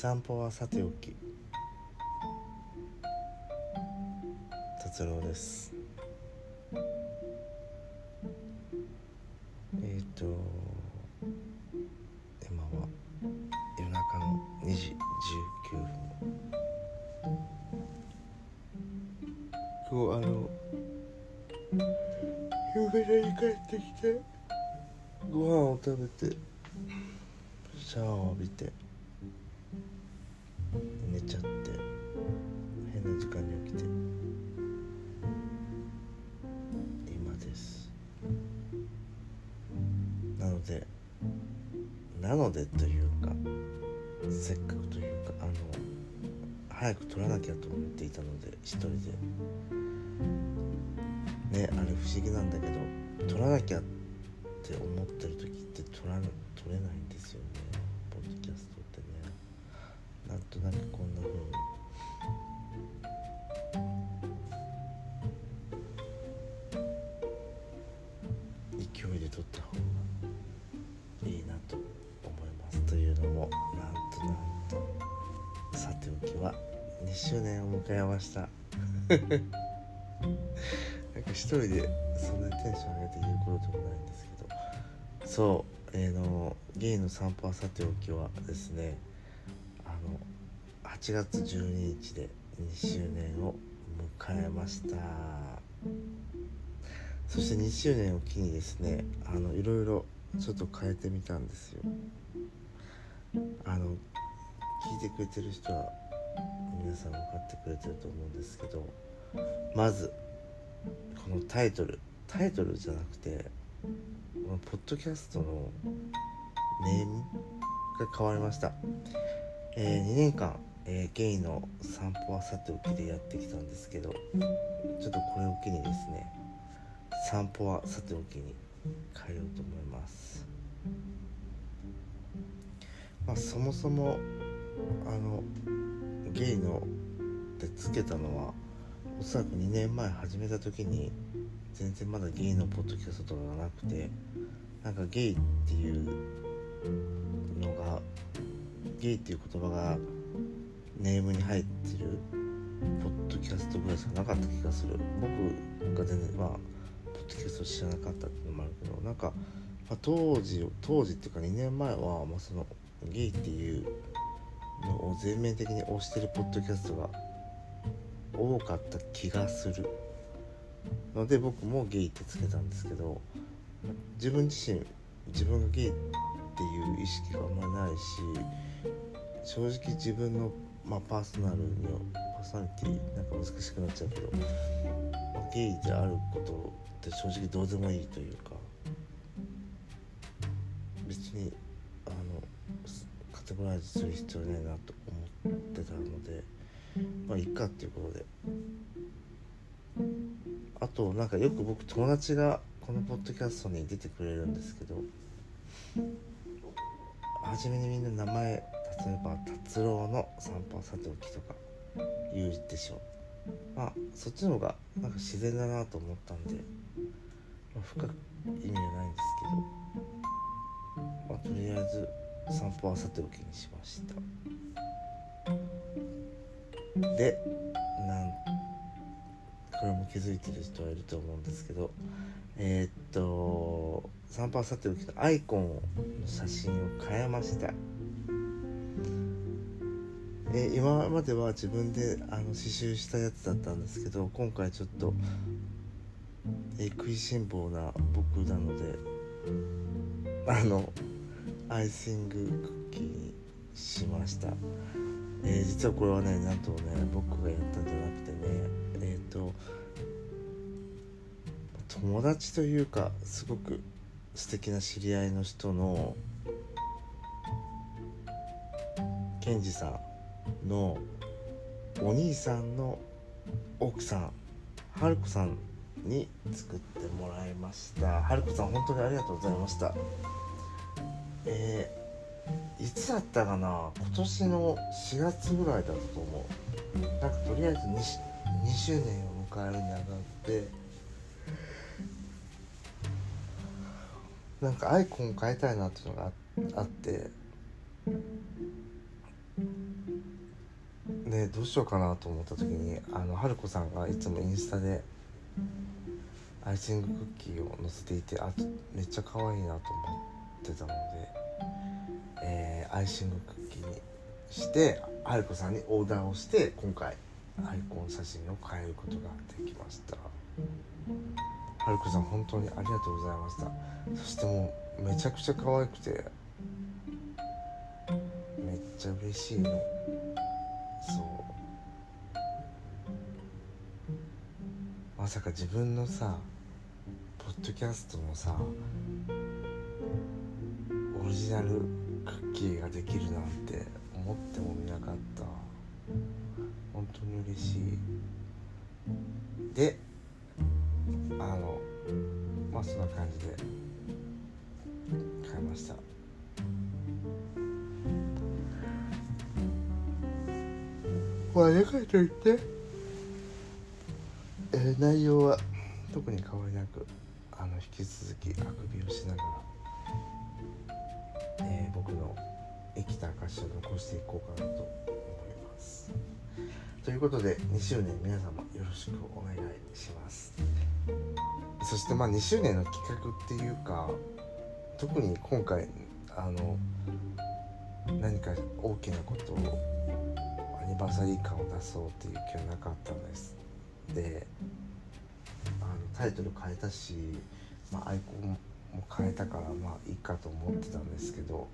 散歩はさておき。達郎です。えっ、ー、と今は夜中の2時19分。今日あの夕方に帰ってきてご飯を食べてシャワーを浴びて寝ちゃって変な時間に起きて。今です。なのでなのでというかせっかくというかあの早く撮らなきゃと思っていたので一人で。ねあれ不思議なんだけど撮らなきゃって思ってる時って撮ら撮れないんですよね。なんとなくこんな風に。勢いで撮った方がいいなと思いますというのもなんとなんと。さておきは2周年を迎えました。なんか一人でそんなにテンション上げて言うことでもないんですけど。そうえー、のゲイの散歩はさておきはですね8月12日で2周年を迎えました。そして2周年を機にですねあのいろいろちょっと変えてみたんですよ。あの聞いてくれてる人は皆さん分かってくれてると思うんですけどまずこのタイトルタイトルじゃなくてこのポッドキャストのネームが変わりました、えー、2年間、えー、ゲイの散歩はさておきでやってきたんですけどちょっとこれを機にですね散歩はさておきに変えようと思います。まあそもそもあのゲイのでつけたのはおそらく2年前始めた時に全然まだゲイのポッドキャストとかがなくてなんかゲイっていうのがゲイっていう言葉がネームに入ってるポッドキャストぐらいしかなかった気がする。僕が全然まあポッドキャスト知らなかったっていうのもあるけどなんか、まあ、当時当時っていうか2年前は、まあ、そのゲイっていうのを全面的に推してるポッドキャストが多かった気がする。ので僕もゲイってつけたんですけど自分自身自分がゲイっていう意識があんまりないし正直自分の、まあ、パーソナルにパーソナリティなんか難しくなっちゃうけど、まあ、ゲイであることって正直どうでもいいというか別にあのカテゴライズする必要ないなと思ってたのでまあいいかっていうことで。あとなんかよく僕友達がこのポッドキャストに出てくれるんですけど初めにみんな名前例えば達郎の散歩さておきとか言うでしょう。まあそっちの方がなんか自然だなと思ったんで、まあ、深く意味はないんですけど、まあ、とりあえず散歩はさておきにしました。でなんこれも気づいてる人はいると思うんですけどえー、っと散歩はさておきのアイコンの写真を変えました。え今までは自分であの刺繍したやつだったんですけど今回ちょっと、え食いしん坊な僕なのであのアイシングクッキーにしました、えー、実はこれはねなんとね僕がやったんじゃなくてねえっ、と友達というかすごく素敵な知り合いの人のケンジさんのお兄さんの奥さん春子さんに作ってもらいました。春子さん本当にありがとうございました。えー、いつだったかな？今年の4月ぐらいだったと思う。なんかとりあえず 2, 2周年を迎えるにあたって。なんかアイコン変えたいなっていうのがあって。でどうしようかなと思った時にあの春子さんがいつもインスタでアイシングクッキーを載せていてあめっちゃ可愛いなと思ってたので、えー、アイシングクッキーにして春子さんにオーダーをして今回アイコン写真を変えることができました。春子さん本当にありがとうございました。そしてもうめちゃくちゃ可愛くてめっちゃ嬉しいのそう。まさか自分のさポッドキャストのさオリジナルクッキーができるなんて思ってもみなかった。本当に嬉しい。であのまあそんな感じで買いました。まあ、でかいと言って、えー、内容は特に変わりなくあの引き続きあくびをしながら、えー、僕の生きた証を残していこうかなと思います。ということで2周年皆様よろしくお願いします。そしてまあ2周年の企画っていうか特に今回あの何か大きなことをニバーサリー感を出そうっていう気はなかったんです。であのタイトル変えたし、まあ、アイコンも変えたからまあいいかと思ってたんですけど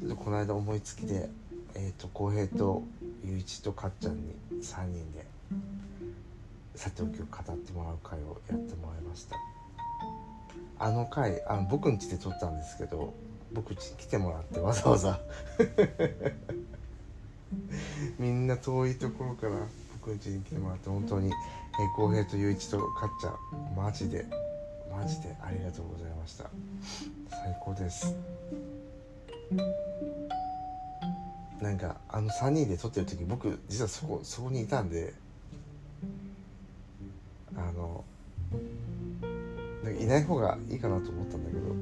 ちょっとこの間思いつきでえーと浩平と雄一とかっちゃんに3人でさておきを語ってもらう会をやってもらいました。あの回あの僕ん家で撮ったんですけど僕ん家に来てもらってわざわざ。みんな遠いところから僕ん家に来てもらって本当に浩、えー、平と雄一とかっちゃんマジでマジでありがとうございました。最高です。なんかあの3人で撮ってる時僕実はそこそこにいたんであのなんかいない方がいいかなと思ったんだけど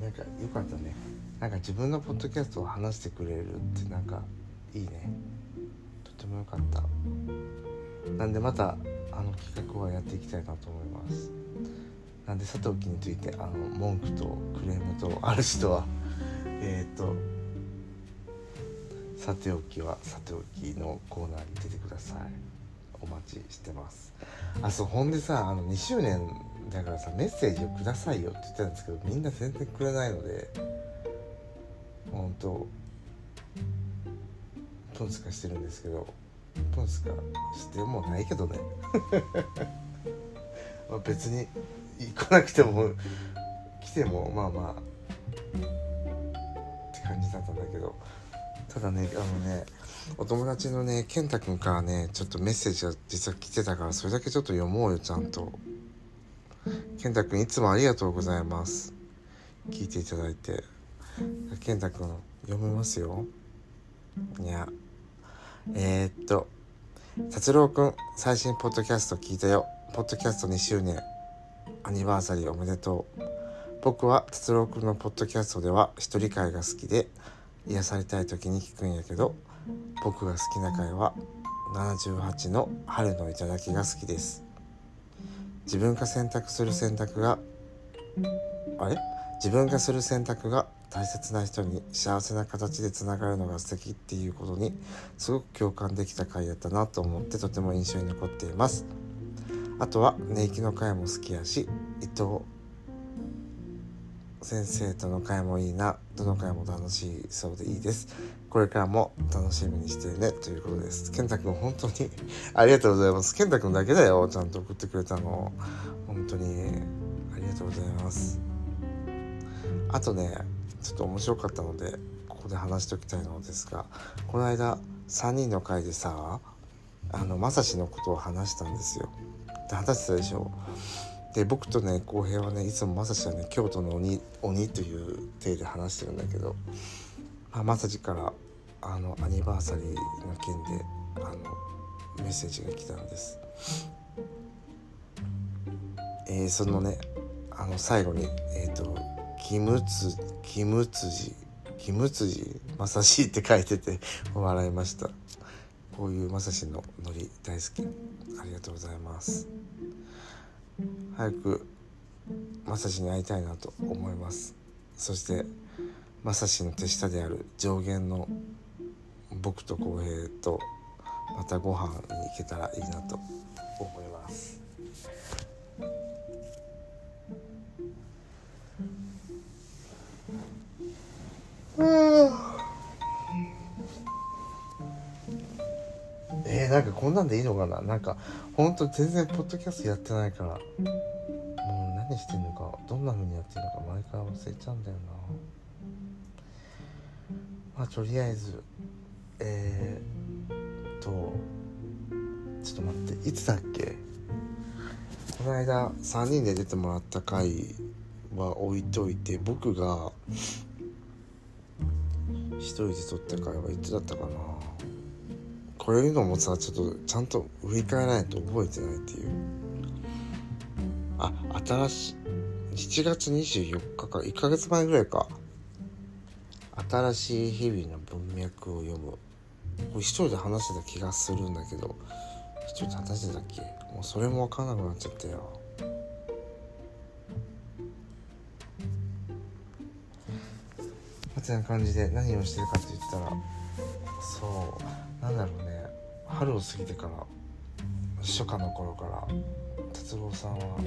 なんかよかったねなんか自分のポッドキャストを話してくれるってなんかいいね。とてもよかった。なんでまたあの企画はやっていきたいなと思います。なんで佐藤家についてあの文句とクレームとある人は えっ、とさておきはさておきのコーナーに出てください。お待ちしてます。あそうほんでさあの2周年だからさメッセージをくださいよって言ってたんですけどみんな全然くれないので本当トンスカしてるんですけどトンスカしてもないけどね。まあ別に来なくても来てもまあまあって感じだったんだけど。ただねあのねお友達のね健太君からねちょっとメッセージが実は来てたからそれだけちょっと読もうよちゃんと。健太君いつもありがとうございます。聞いていただいて。健太くん読みますよ。いや。えー、っと達郎くん最新ポッドキャスト聞いたよ。ポッドキャスト2周年。アニバーサリーおめでとう。僕は達郎くんのポッドキャストでは一人会が好きで癒されたい時に聞くんやけど僕が好きな回は78の春の頂が好きです。自分が選択する選択があれ？自分がする選択が大切な人に幸せな形でつながるのが素敵っていうことにすごく共感できた回だったなと思ってとても印象に残っています。あとは寝息の回も好きやし伊藤先生との会もいいなどの回も楽しいそうでいいです。これからも楽しみにしてねということです。健太くん本当にありがとうございます。健太くんだけだよちゃんと送ってくれたの。本当にありがとうございます。あとねちょっと面白かったのでここで話しておきたいのですがこの間3人の会でさあのまさしのことを話したんですよ。で話してたでしょ。で僕とね浩平はねいつもまさしはね京都の鬼鬼という体で話してるんだけど、まあ、まさしからあのアニバーサリーの件であのメッセージが来たんです。えー、そのねあの最後にえっ、ー、とキムツキムツジ義務辻まさしって書いてて 笑いました。こういうまさしのノリ大好き。ありがとうございます。早くまさしに会いたいなと思います。そしてまさしの手下である上限の僕と浩平とまたご飯に行けたらいいなと思います。えー、なんかこんなんでいいのかな？なんかほんと全然ポッドキャストやってないから。もう何してんのかどんな風にやってるのか毎回忘れちゃうんだよな。まあとりあえずえー、っとちょっと待っていつだっけ？この間3人で出てもらった回は置いといて僕が一人で撮った回はいつだったかな。これ言うのもさちょっとちゃんと振り返らないと覚えてないっていう。あ新しい7月24日か。1ヶ月前ぐらいか。新しい日々の文脈を読む。これ一人で話してた気がするんだけど。一人で話してたっけ？もうそれも分かんなくなっちゃったよ。てな感じで何をしてるかって言ったらそうなんだろうね。春を過ぎてから初夏の頃から達郎さんは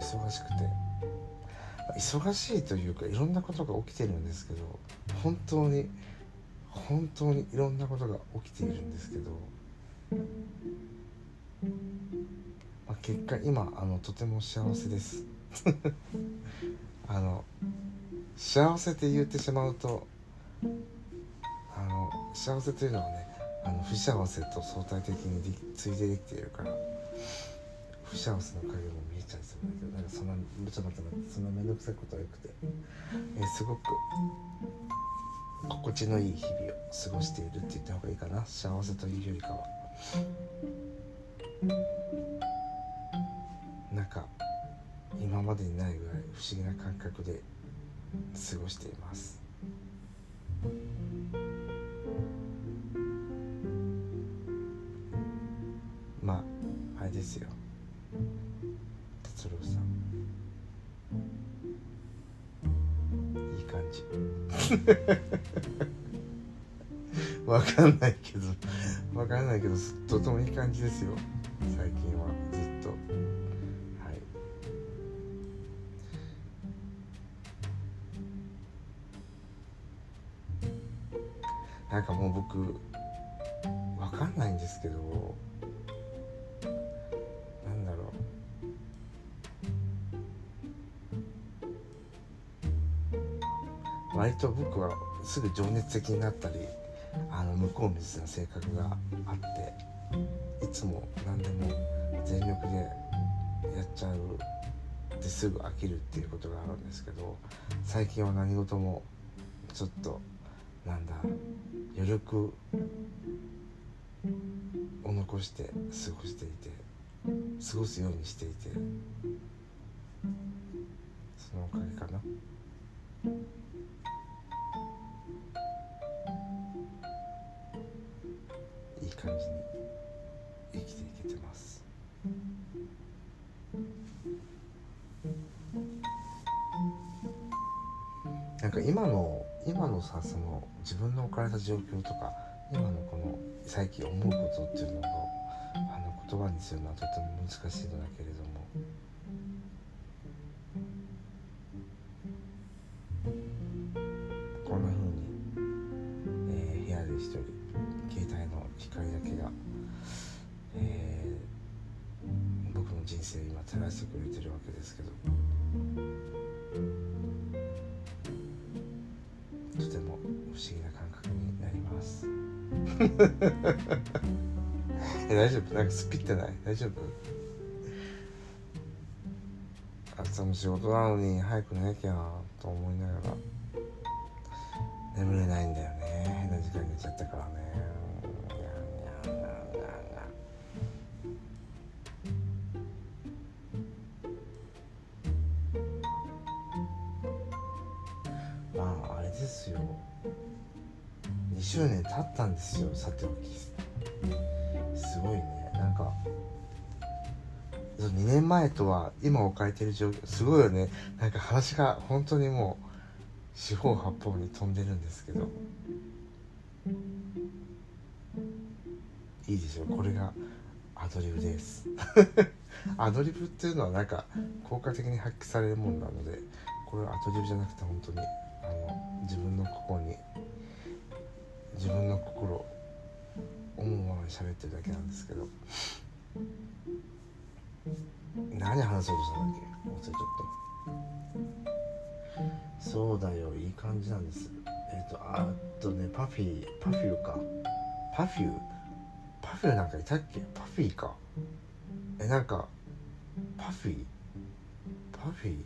忙しくて忙しいというかいろんなことが起きてるんですけど本当に本当にいろんなことが起きているんですけど、まあ、結果今あのとても幸せです。あの幸せって言ってしまうとあの幸せというのはねあの不幸せと相対的についでできているから不幸せの影も見えちゃいそうだけどなんかそんなちょっと待ってそんな面倒くさいことはよくて、え、すごく心地のいい日々を過ごしているって言った方がいいかな。幸せというよりかは。なんか今までにないぐらい不思議な感覚で過ごしています。まああれですよ。達郎さん。いい感じ。わかんないけどわかんないけどとてもいい感じですよ。最近。かもう僕わかんないんですけどなんだろう。割と僕はすぐ情熱的になったりあの向こう水な性格があっていつも何でも全力でやっちゃうですぐ飽きるっていうことがあるんですけど最近は何事もちょっとなんだ余力を残して過ごしていて過ごすようにしていてそのおかげかな。いい感じに生きていけてます。なんか今の今のさその自分の置かれた状況とか今のこの最近思うことっていうのをあの言葉にするのはとても難しいのだけれどえ大丈夫？なんかスピってない？大丈夫？朝も仕事なのに早く寝なきゃと思いながら眠れないんだよね。変な時間に寝ちゃったからね。まああれですよ。2周年経ったんですよさておき。すごいね。なんか2年前とは今置かれてる状況すごいよね。なんか話が本当にもう四方八方に飛んでるんですけど。いいでしょこれがアドリブです。アドリブっていうのはなんか効果的に発揮されるもんなのでこれはアドリブじゃなくて本当にあの自分の心に自分の心思うままに喋ってるだけなんですけど。何話そうとしたんだっけ？忘れちゃった。そうだよいい感じなんです。えっ、ー、とあとねパフィーパフューか。パフュー？パフューなんかいたっけ？パフィーか。えなんかパフィー？パフィー？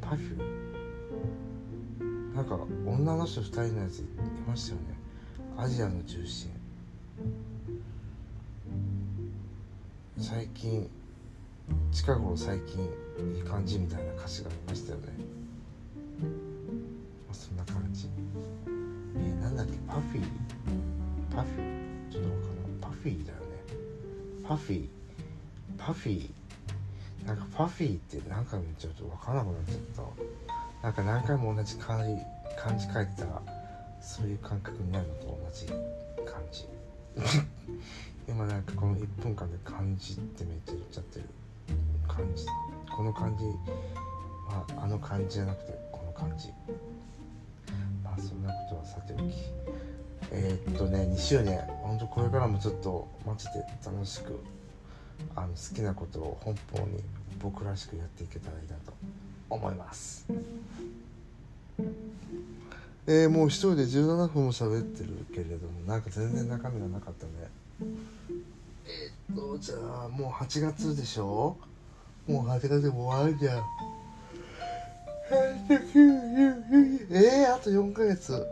パフュー？なんか女の人2人のやついましたよね。アジアの中心。最近近頃最近いい感じみたいな歌詞がありましたよね、まあ、そんな感じ。えー、なんだっけ？パフィーパフィーちょっとわかんなパフィーだよね。パフィーパフィーなんかパフィーって何回も言っちゃうと分からなくなっちゃった。なんか何回も同じ漢字漢字書いてたらそういう感覚になるのと同じ感じ。今なんかこの1分間で漢字ってめっちゃ言っちゃってる感じこの感じはあの感じじゃなくてこの感じ。まあそんなことはさておき。えー、っとね2周年本当これからもちょっとマジで楽しくあの好きなことを奔放に僕らしくやっていけたらいいなと思います。えー、もう一人で17分も喋ってるけれどもなんか全然中身がなかったね。えー、っとじゃあもう8月でしょ？もう8月でも終わるじゃんえー、あと4ヶ月。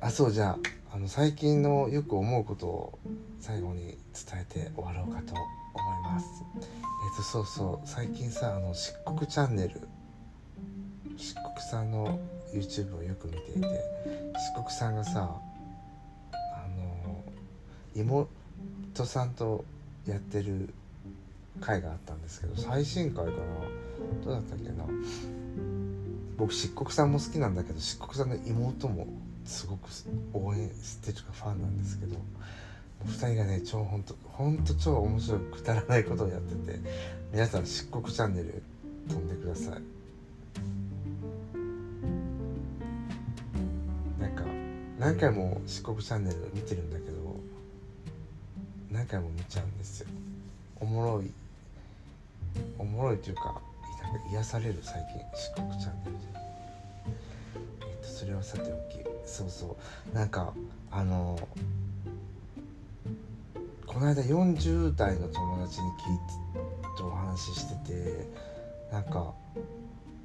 あそうじゃああの最近のよく思うことを最後に伝えて終わろうかと思います。えっ、とそうそう。最近さあの漆黒チャンネル。漆黒さんの YouTube をよく見ていて漆黒さんがさあの妹さんとやってる回があったんですけど最新回かな？どうだったっけな？僕漆黒さんも好きなんだけど漆黒さんの妹もすごく応援してるかファンなんですけど2人がね超ほんとほんと超面白いくだらないことをやってて皆さん漆黒チャンネル飛んでください何回も漆黒チャンネル見てるんだけど何回も見ちゃうんですよ。おもろいおもろいというかなんか癒される最近四国チャンネルで。えっとそれはさておきそうそう。なんかあのこの間40代の友達に聞いてとお話ししててなんか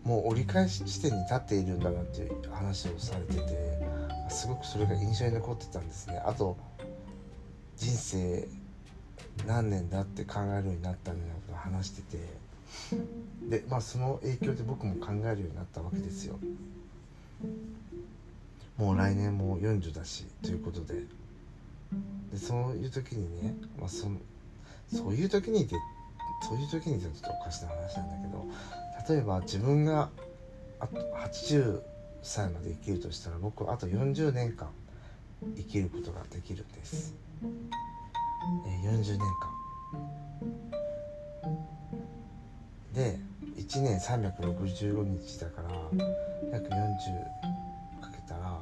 もう折り返し地点に立っているんだなっていう話をされててすごくそれが印象に残ってたんですね。あと人生何年だって考えるようになったみたいなことを話してて。でまあその影響で僕も考えるようになったわけですよ。もう来年も40だしということで。でそういう時にね、まあ、そそういう時にってそういう時にちょっとおかしな話なんだけど例えば自分があと80歳まで生きるとしたら僕はあと40年間生きることができるんです。えー、40年間で1年365日だから約40かけたら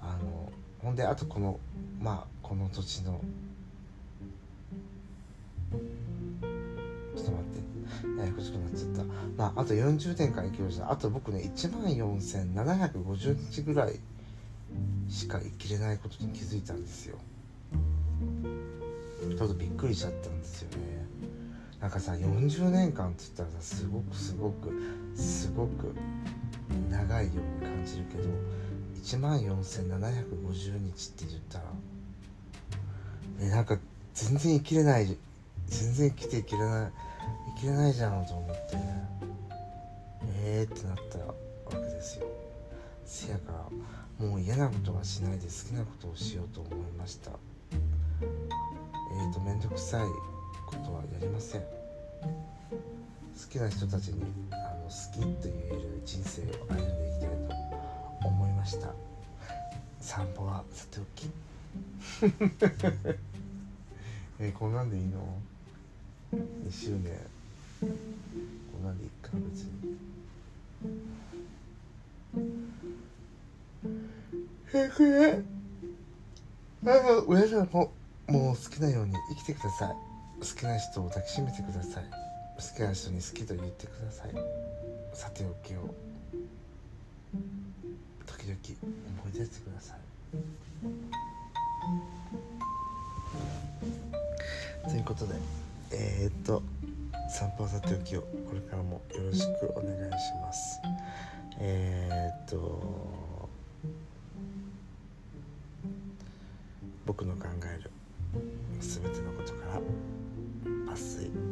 あのほんであとこのまあこの土地のってややこしくなっちゃった。まああと40年間生きるじゃあと僕ね14,750日ぐらいしか生きれないことに気づいたんですよ。ちょっとびっくりしちゃったんですよね。なんかさ40年間っつったらさすごくすごくすごく長いように感じるけど14,750日って言ったらえなんか全然生きれない全然生きていけない。生きれないじゃんと思って。ええー、ってなったわけですよ。せやからもう嫌なことはしないで好きなことをしようと思いました。えーと面倒くさいことはやりません。好きな人たちにあの好きと言える人生を歩んでいきたいと思いました。散歩はさておき。えー、こんなんでいいの？?2 周年。こんなんでいいか別に。えこれあ皆さんももう好きなように生きてください。好きな人を抱きしめてください。好きな人に好きと言ってください。さておきを。時々思い出してください。ということでえー、っと散歩さておきをこれからもよろしくお願いします。えー、っと僕の考える全てのことから抜粋。